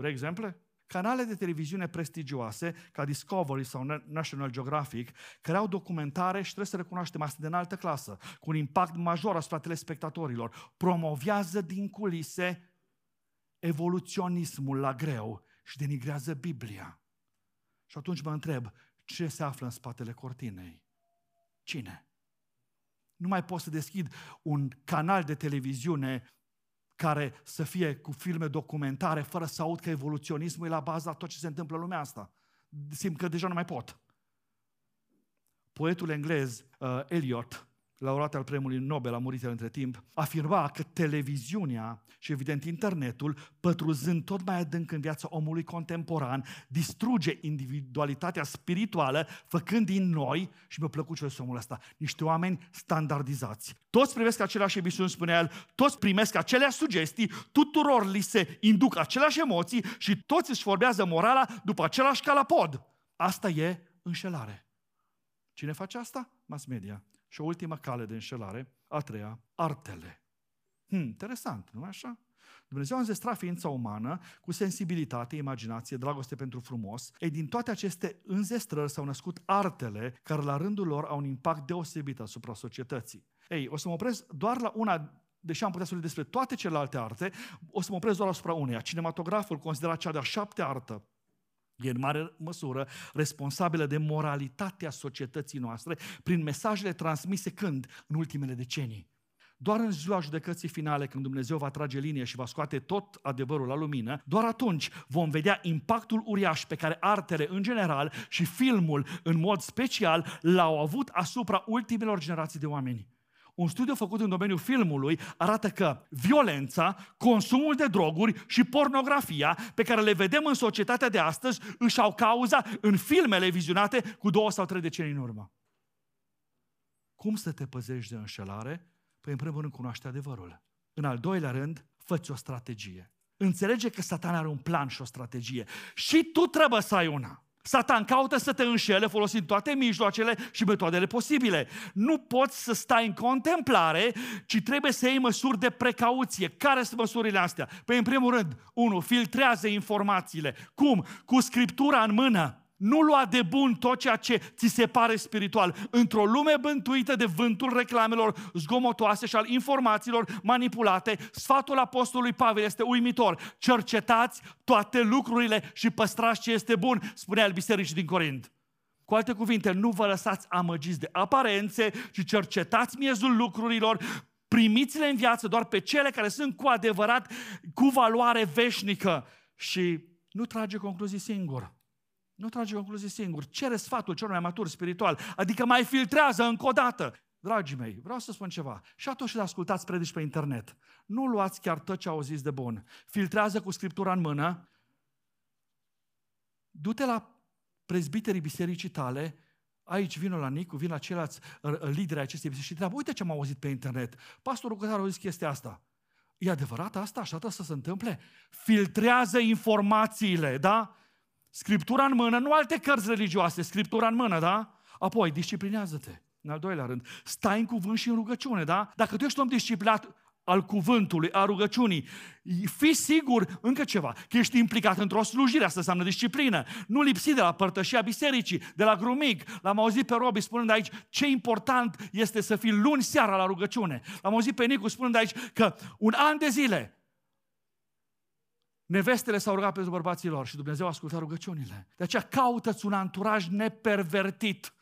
Speaker 2: Vrei exemple? Canale de televiziune prestigioase, ca Discovery sau National Geographic, care au documentare și trebuie să recunoaștem asta de înaltă clasă, cu un impact major asupra telespectatorilor, promovează din culise evoluționismul la greu și denigrează Biblia. Și atunci mă întreb, ce se află în spatele cortinei? Cine? Nu mai pot să deschid un canal de televiziune care să fie cu filme documentare fără să aud că evoluționismul e la baza tot ce se întâmplă în lumea asta. Simt că deja nu mai pot. Poetul englez uh, Eliot laureat al premiului Nobel, a murit el între timp, afirma că televiziunea și evident internetul, pătruzând tot mai adânc în viața omului contemporan, distruge individualitatea spirituală, făcând din noi, și mi-a plăcut ce omul ăsta, niște oameni standardizați. Toți privesc aceleași emisiuni, spunea el, toți primesc aceleași sugestii, tuturor li se induc aceleași emoții și toți își vorbează morala după același calapod. Asta e înșelare. Cine face asta? Mass media. Și o ultimă cale de înșelare, a treia, artele. Hmm, interesant, nu așa? Dumnezeu a înzestrat ființa umană cu sensibilitate, imaginație, dragoste pentru frumos. Ei, din toate aceste înzestrări s-au născut artele care la rândul lor au un impact deosebit asupra societății. Ei, o să mă opresc doar la una deși am putea să despre toate celelalte arte, o să mă opresc doar asupra uneia. Cinematograful considerat cea de-a șaptea artă e în mare măsură responsabilă de moralitatea societății noastre prin mesajele transmise când? În ultimele decenii. Doar în ziua judecății finale, când Dumnezeu va trage linie și va scoate tot adevărul la lumină, doar atunci vom vedea impactul uriaș pe care artele în general și filmul în mod special l-au avut asupra ultimelor generații de oameni. Un studiu făcut în domeniul filmului arată că violența, consumul de droguri și pornografia pe care le vedem în societatea de astăzi își au cauza în filmele vizionate cu două sau trei decenii în urmă. Cum să te păzești de înșelare? Păi în primul rând cunoaște adevărul. În al doilea rând, fă o strategie. Înțelege că satan are un plan și o strategie. Și tu trebuie să ai una. Satan caută să te înșele folosind toate mijloacele și metodele posibile. Nu poți să stai în contemplare, ci trebuie să iei măsuri de precauție. Care sunt măsurile astea? Păi, în primul rând, unu, filtrează informațiile. Cum? Cu scriptura în mână. Nu lua de bun tot ceea ce ți se pare spiritual. Într-o lume bântuită de vântul reclamelor zgomotoase și al informațiilor manipulate, sfatul apostolului Pavel este uimitor. Cercetați toate lucrurile și păstrați ce este bun, spunea el bisericii din Corint. Cu alte cuvinte, nu vă lăsați amăgiți de aparențe, ci cercetați miezul lucrurilor, primiți-le în viață doar pe cele care sunt cu adevărat cu valoare veșnică și nu trage concluzii singur. Nu trage concluzii singur. Cere sfatul cel mai matur spiritual. Adică mai filtrează încă o dată. Dragii mei, vreau să spun ceva. Și atunci când ascultați predici pe internet, nu luați chiar tot ce auziți de bun. Filtrează cu Scriptura în mână. Du-te la prezbiterii bisericii tale, aici vină la Nicu, vin la ceilalți uh, uh, lideri acestei biserici și întreabă, uite ce am auzit pe internet. Pastorul care a zis chestia asta. E adevărat asta? Așa trebuie să se întâmple? Filtrează informațiile, da? Scriptura în mână, nu alte cărți religioase, Scriptura în mână, da? Apoi, disciplinează-te. În al doilea rând, stai în cuvânt și în rugăciune, da? Dacă tu ești om disciplinat al cuvântului, a rugăciunii, fi sigur încă ceva, că ești implicat într-o slujire, asta înseamnă disciplină. Nu lipsi de la părtășia bisericii, de la grumic. L-am auzit pe Robi spunând aici ce important este să fii luni seara la rugăciune. L-am auzit pe Nicu spunând aici că un an de zile Nevestele s-au rugat pentru bărbații lor și Dumnezeu a ascultat rugăciunile. De aceea caută-ți un anturaj nepervertit.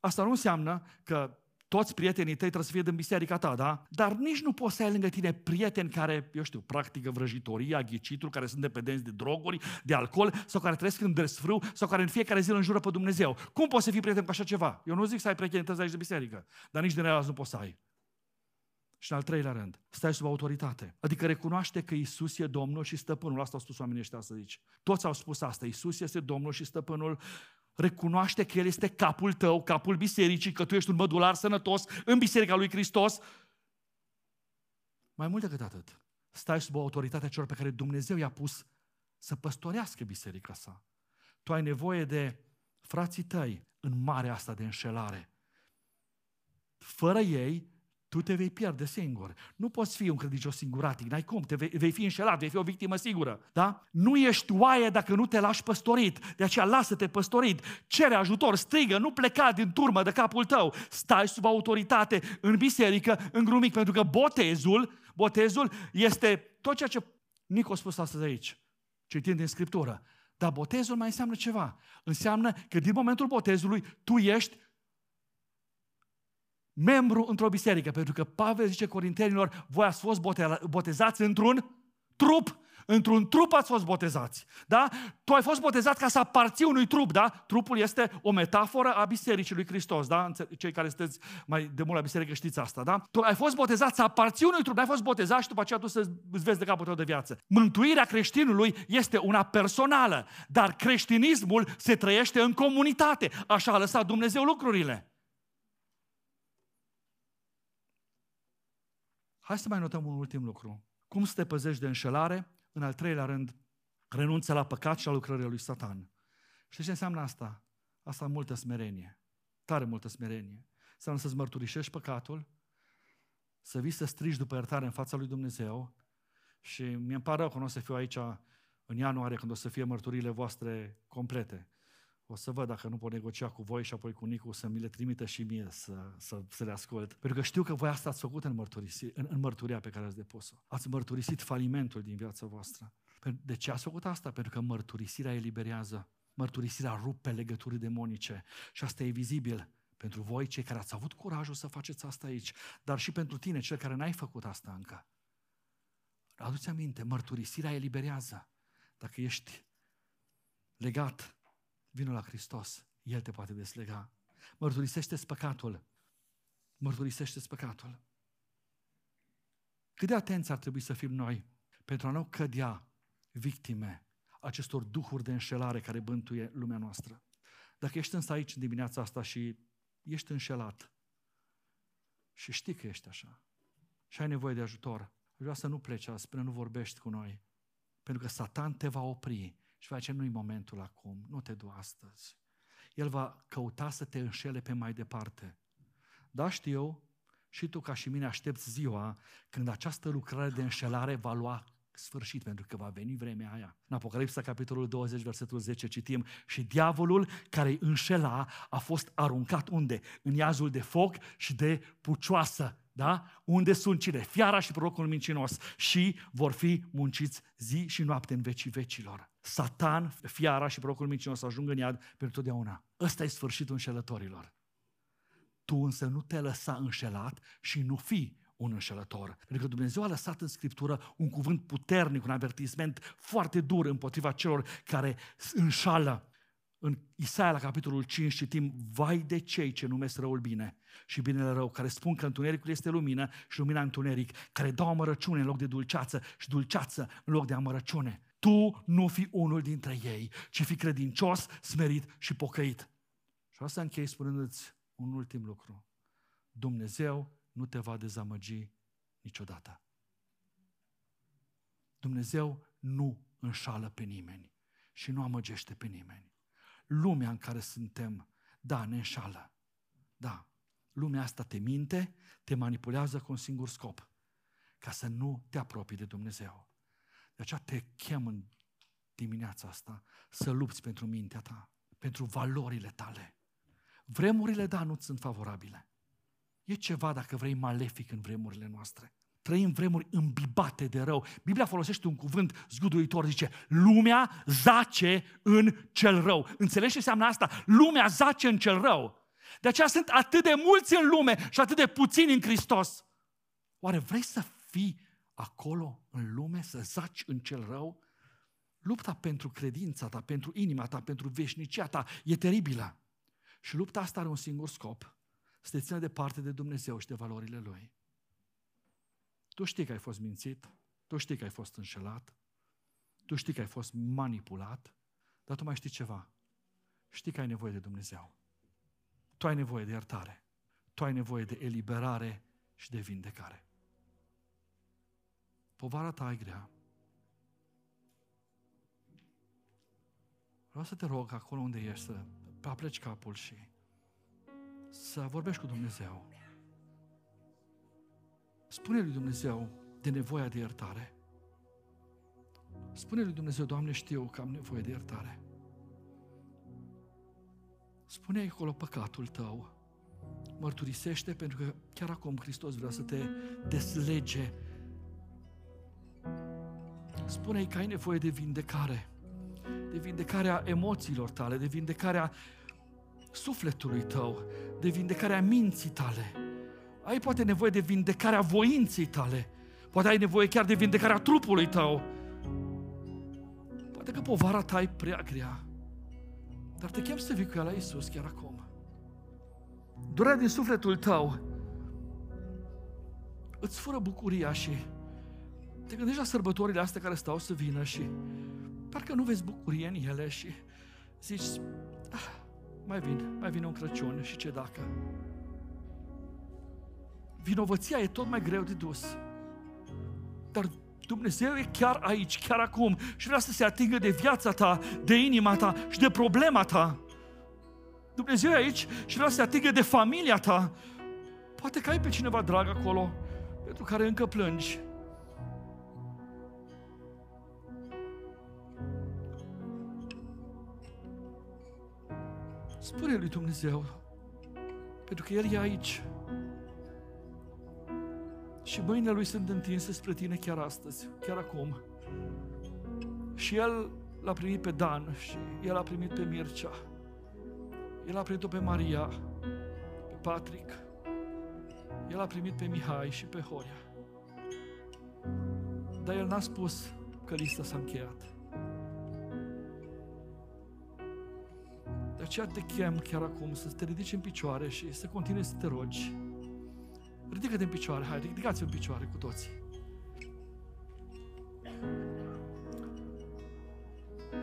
Speaker 2: Asta nu înseamnă că toți prietenii tăi trebuie să fie din biserica ta, da? Dar nici nu poți să ai lângă tine prieteni care, eu știu, practică vrăjitoria, ghicitul, care sunt dependenți de droguri, de alcool, sau care trăiesc în desfrâu, sau care în fiecare zi îl înjură pe Dumnezeu. Cum poți să fii prieten cu așa ceva? Eu nu zic să ai prieteni aici de biserică, dar nici de neraz nu poți să ai. Și în al treilea rând, stai sub autoritate. Adică recunoaște că Isus e Domnul și Stăpânul. Asta au spus oamenii ăștia astăzi aici. Toți au spus asta. Isus este Domnul și Stăpânul. Recunoaște că El este capul tău, capul bisericii, că tu ești un mădular sănătos în Biserica lui Hristos. Mai mult decât atât, stai sub autoritatea celor pe care Dumnezeu i-a pus să păstorească biserica sa. Tu ai nevoie de frații tăi în marea asta de înșelare. Fără ei, tu te vei pierde singur. Nu poți fi un credincios singuratic, n-ai cum, te vei, vei fi înșelat, vei fi o victimă sigură. Da? Nu ești oaie dacă nu te lași păstorit, de aceea lasă-te păstorit, cere ajutor, strigă, nu pleca din turmă de capul tău, stai sub autoritate în biserică, în grumic, pentru că botezul, botezul este tot ceea ce Nico a spus astăzi aici, citind din Scriptură. Dar botezul mai înseamnă ceva. Înseamnă că din momentul botezului tu ești membru într-o biserică, pentru că Pavel zice corintenilor, voi ați fost botezați într-un trup. Într-un trup ați fost botezați. Da? Tu ai fost botezat ca să aparții unui trup, da? Trupul este o metaforă a Bisericii lui Hristos, da? Cei care sunteți mai de mult la biserică știți asta, da? Tu ai fost botezat să aparții unui trup, ai fost botezat și după aceea tu să îți vezi de capul tău de viață. Mântuirea creștinului este una personală, dar creștinismul se trăiește în comunitate. Așa a lăsat Dumnezeu lucrurile. Hai să mai notăm un ultim lucru. Cum să te păzești de înșelare? În al treilea rând, renunță la păcat și la lucrările lui Satan. Știi ce înseamnă asta? Asta multă smerenie. Tare multă smerenie. Înseamnă să-ți mărturișești păcatul, să vii să strigi după iertare în fața lui Dumnezeu și mi-e pare rău că nu o să fiu aici în ianuarie când o să fie mărturile voastre complete. O să văd dacă nu pot negocia cu voi și apoi cu Nicu să mi le trimită și mie să, să, să le ascult. Pentru că știu că voi asta ați făcut în, mărturisi, în, în mărturia pe care ați depus-o. Ați mărturisit falimentul din viața voastră. De ce ați făcut asta? Pentru că mărturisirea eliberează. Mărturisirea rupe legături demonice. Și asta e vizibil pentru voi, cei care ați avut curajul să faceți asta aici, dar și pentru tine, cel care n-ai făcut asta încă. Aduți aminte, mărturisirea eliberează. Dacă ești legat Vino la Hristos, El te poate deslega. Mărturisește-ți păcatul. Mărturisește-ți păcatul. Cât de atenți ar trebui să fim noi pentru a nu cădea victime acestor duhuri de înșelare care bântuie lumea noastră. Dacă ești însă aici în dimineața asta și ești înșelat și știi că ești așa și ai nevoie de ajutor, vreau să nu pleci azi până nu vorbești cu noi. Pentru că Satan te va opri și va zice, nu-i momentul acum, nu te du astăzi. El va căuta să te înșele pe mai departe. Da, știu, și tu ca și mine aștepți ziua când această lucrare de înșelare va lua sfârșit, pentru că va veni vremea aia. În Apocalipsa, capitolul 20, versetul 10, citim și diavolul care îi înșela a fost aruncat unde? În iazul de foc și de pucioasă. Da? Unde sunt cine? Fiara și prorocul mincinos. Și vor fi munciți zi și noapte în vecii vecilor. Satan, fiara și prorocul mincinos ajung în iad pentru totdeauna. Ăsta e sfârșitul înșelătorilor. Tu însă nu te lăsa înșelat și nu fi un înșelător. Pentru că Dumnezeu a lăsat în Scriptură un cuvânt puternic, un avertisment foarte dur împotriva celor care înșală. În Isaia, la capitolul 5, citim, Vai de cei ce numesc răul bine și binele rău, care spun că întunericul este lumină și lumina întuneric, care dau amărăciune în loc de dulceață și dulceață în loc de amărăciune. Tu nu fi unul dintre ei, ci fi credincios, smerit și pocăit. Și vreau să închei spunându-ți un ultim lucru. Dumnezeu nu te va dezamăgi niciodată. Dumnezeu nu înșală pe nimeni și nu amăgește pe nimeni. Lumea în care suntem Da, ne înșală. Da. Lumea asta te minte, te manipulează cu un singur scop. Ca să nu te apropii de Dumnezeu. De aceea te chem în dimineața asta să lupți pentru mintea ta, pentru valorile tale. Vremurile, da, nu sunt favorabile. E ceva, dacă vrei, malefic în vremurile noastre. Trăim vremuri îmbibate de rău. Biblia folosește un cuvânt zguduitor, zice, lumea zace în cel rău. Înțelegi ce înseamnă asta? Lumea zace în cel rău. De aceea sunt atât de mulți în lume și atât de puțini în Hristos. Oare vrei să fii acolo în lume, să zaci în cel rău? Lupta pentru credința ta, pentru inima ta, pentru veșnicia ta e teribilă. Și lupta asta are un singur scop. Să te țină departe de Dumnezeu și de valorile Lui. Tu știi că ai fost mințit, tu știi că ai fost înșelat, tu știi că ai fost manipulat, dar tu mai știi ceva. Știi că ai nevoie de Dumnezeu. Tu ai nevoie de iertare. Tu ai nevoie de eliberare și de vindecare. Povara ta e grea. Vreau să te rog acolo unde ești să apleci capul și să vorbești cu Dumnezeu. Spune lui Dumnezeu de nevoia de iertare. Spune lui Dumnezeu, Doamne, știu că am nevoie de iertare. Spune acolo păcatul tău. Mărturisește pentru că chiar acum Hristos vrea să te deslege. Spune-i că ai nevoie de vindecare. De vindecarea emoțiilor tale, de vindecarea sufletului tău, de vindecarea minții tale. Ai poate nevoie de vindecarea voinței tale. Poate ai nevoie chiar de vindecarea trupului tău. Poate că povara ta e prea grea. Dar te chem să vii cu ea la Iisus chiar acum. Durerea din sufletul tău îți fură bucuria și te gândești la sărbătorile astea care stau să vină și parcă nu vezi bucurie în ele și zici, ah, mai vin, mai vine un Crăciun și ce dacă? Vinovăția e tot mai greu de dus. Dar Dumnezeu e chiar aici, chiar acum și vrea să se atingă de viața ta, de inima ta și de problema ta. Dumnezeu e aici și vrea să se atingă de familia ta. Poate că ai pe cineva drag acolo pentru care încă plângi. Spune lui Dumnezeu, pentru că El e aici. Și mâinile lui sunt întinse spre tine chiar astăzi, chiar acum. Și el l-a primit pe Dan și el a primit pe Mircea. El a primit-o pe Maria, pe Patrick. El a primit pe Mihai și pe Horia. Dar el n-a spus că lista s-a încheiat. De aceea te chem chiar acum să te ridici în picioare și să continui să te rogi. Ridică-te în picioare, hai, ridicați-vă în picioare cu toții.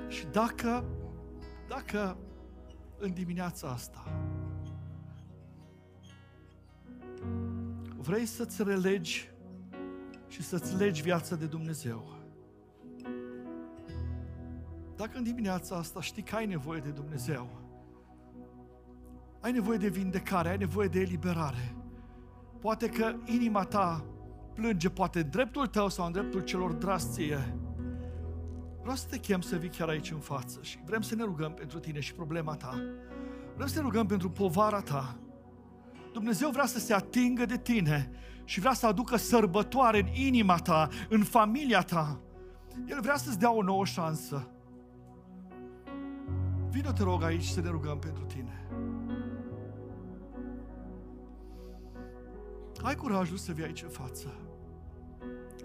Speaker 2: Și dacă, dacă în dimineața asta vrei să-ți relegi și să-ți legi viața de Dumnezeu, dacă în dimineața asta știi că ai nevoie de Dumnezeu, ai nevoie de vindecare, ai nevoie de eliberare, Poate că inima ta plânge, poate în dreptul tău sau în dreptul celor dragi ție. Vreau să te chem să vii chiar aici în față și vrem să ne rugăm pentru tine și problema ta. Vrem să ne rugăm pentru povara ta. Dumnezeu vrea să se atingă de tine și vrea să aducă sărbătoare în inima ta, în familia ta. El vrea să-ți dea o nouă șansă. Vino te rog aici să ne rugăm pentru tine. Ai curajul să vii aici în față.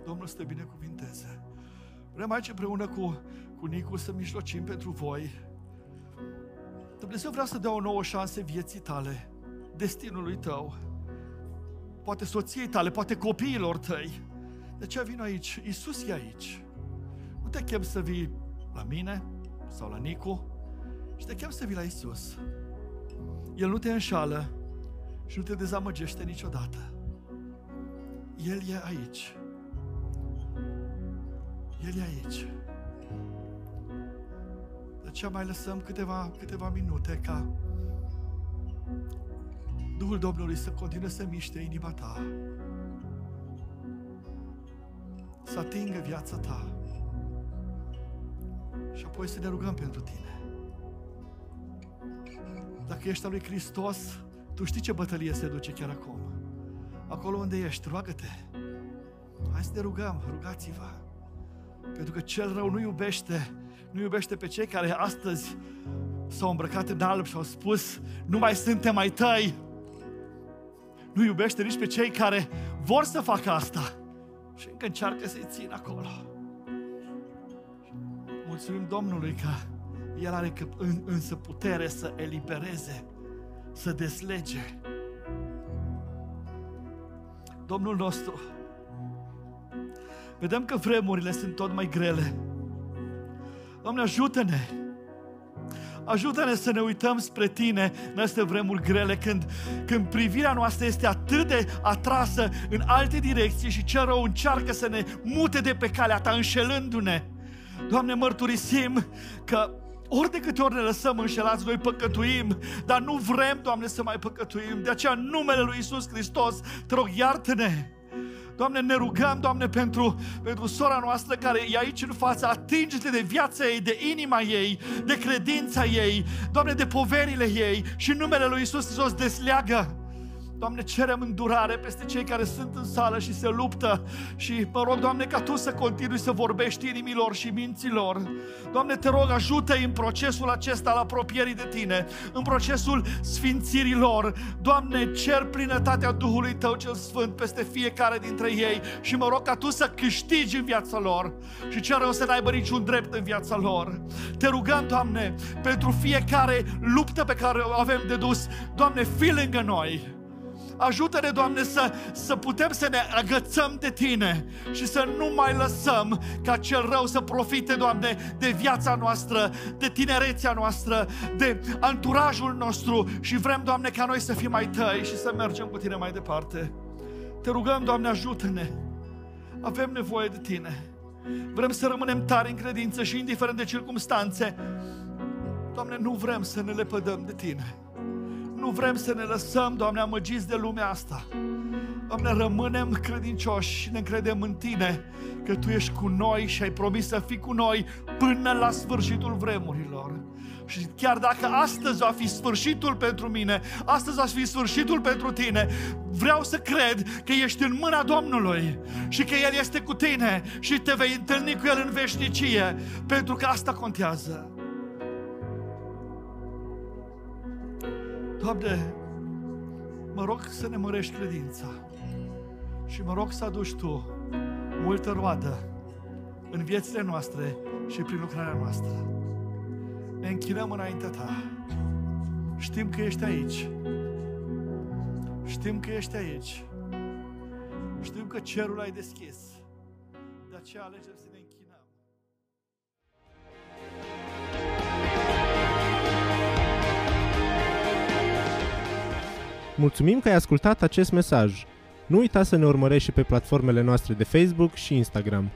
Speaker 2: Domnul să te binecuvinteze. Vrem aici împreună cu, cu Nicu să mijlocim pentru voi. Dumnezeu vrea să dea o nouă șansă vieții tale, destinului tău, poate soției tale, poate copiilor tăi. De ce vin aici? Iisus e aici. Nu te chem să vii la mine sau la Nicu, și te chem să vii la Iisus. El nu te înșală și nu te dezamăgește niciodată. El e aici. El e aici. De aceea mai lăsăm câteva, câteva minute ca Duhul Domnului să continue să miște inima ta, să atingă viața ta și apoi să ne rugăm pentru tine. Dacă ești al lui Hristos, tu știi ce bătălie se duce chiar acum. Acolo unde ești, roagă-te. Hai să ne rugăm, rugați-vă. Pentru că cel rău nu iubește, nu iubește pe cei care astăzi s-au îmbrăcat în alb și au spus, nu mai suntem mai tăi. Nu iubește nici pe cei care vor să facă asta și încă încearcă să-i țină acolo. Mulțumim Domnului că El are însă putere să elibereze, să deslege. Domnul nostru, vedem că vremurile sunt tot mai grele. Doamne, ajută-ne! Ajută-ne să ne uităm spre Tine în aceste vremuri grele, când, când privirea noastră este atât de atrasă în alte direcții și ce rău încearcă să ne mute de pe calea Ta, înșelându-ne. Doamne, mărturisim că ori de câte ori ne lăsăm înșelați, noi păcătuim, dar nu vrem, Doamne, să mai păcătuim. De aceea, în numele Lui Isus Hristos, te rog, iartă-ne! Doamne, ne rugăm, Doamne, pentru, pentru sora noastră care e aici în față, atinge-te de viața ei, de inima ei, de credința ei, Doamne, de poverile ei și în numele Lui Isus Hristos desleagă Doamne, cerem îndurare peste cei care sunt în sală și se luptă și mă rog, Doamne, ca Tu să continui să vorbești inimilor și minților. Doamne, te rog, ajută-i în procesul acesta al apropierii de Tine, în procesul sfințirilor. Doamne, cer plinătatea Duhului Tău cel Sfânt peste fiecare dintre ei și mă rog ca Tu să câștigi în viața lor și cer o să n-aibă niciun drept în viața lor. Te rugăm, Doamne, pentru fiecare luptă pe care o avem de dus. Doamne, fi lângă noi Ajută-ne, Doamne, să, să putem să ne agățăm de Tine și să nu mai lăsăm ca cel rău să profite, Doamne, de viața noastră, de tinerețea noastră, de anturajul nostru și vrem, Doamne, ca noi să fim mai Tăi și să mergem cu Tine mai departe. Te rugăm, Doamne, ajută-ne! Avem nevoie de Tine. Vrem să rămânem tari în credință și indiferent de circumstanțe. Doamne, nu vrem să ne lepădăm de Tine. Nu vrem să ne lăsăm, Doamne, amăgiți de lumea asta. Doamne, rămânem credincioși și ne credem în Tine, că Tu ești cu noi și ai promis să fii cu noi până la sfârșitul vremurilor. Și chiar dacă astăzi va fi sfârșitul pentru mine, astăzi va fi sfârșitul pentru tine, vreau să cred că ești în mâna Domnului și că El este cu tine și te vei întâlni cu El în veșnicie, pentru că asta contează. Doamne, mă rog să ne mărești credința și mă rog să aduci Tu multă roadă în viețile noastre și prin lucrarea noastră. Ne închinăm înaintea Ta. Știm că ești aici. Știm că ești aici. Știm că cerul ai deschis. De aceea alegem
Speaker 1: Mulțumim că ai ascultat acest mesaj. Nu uita să ne urmărești și pe platformele noastre de Facebook și Instagram.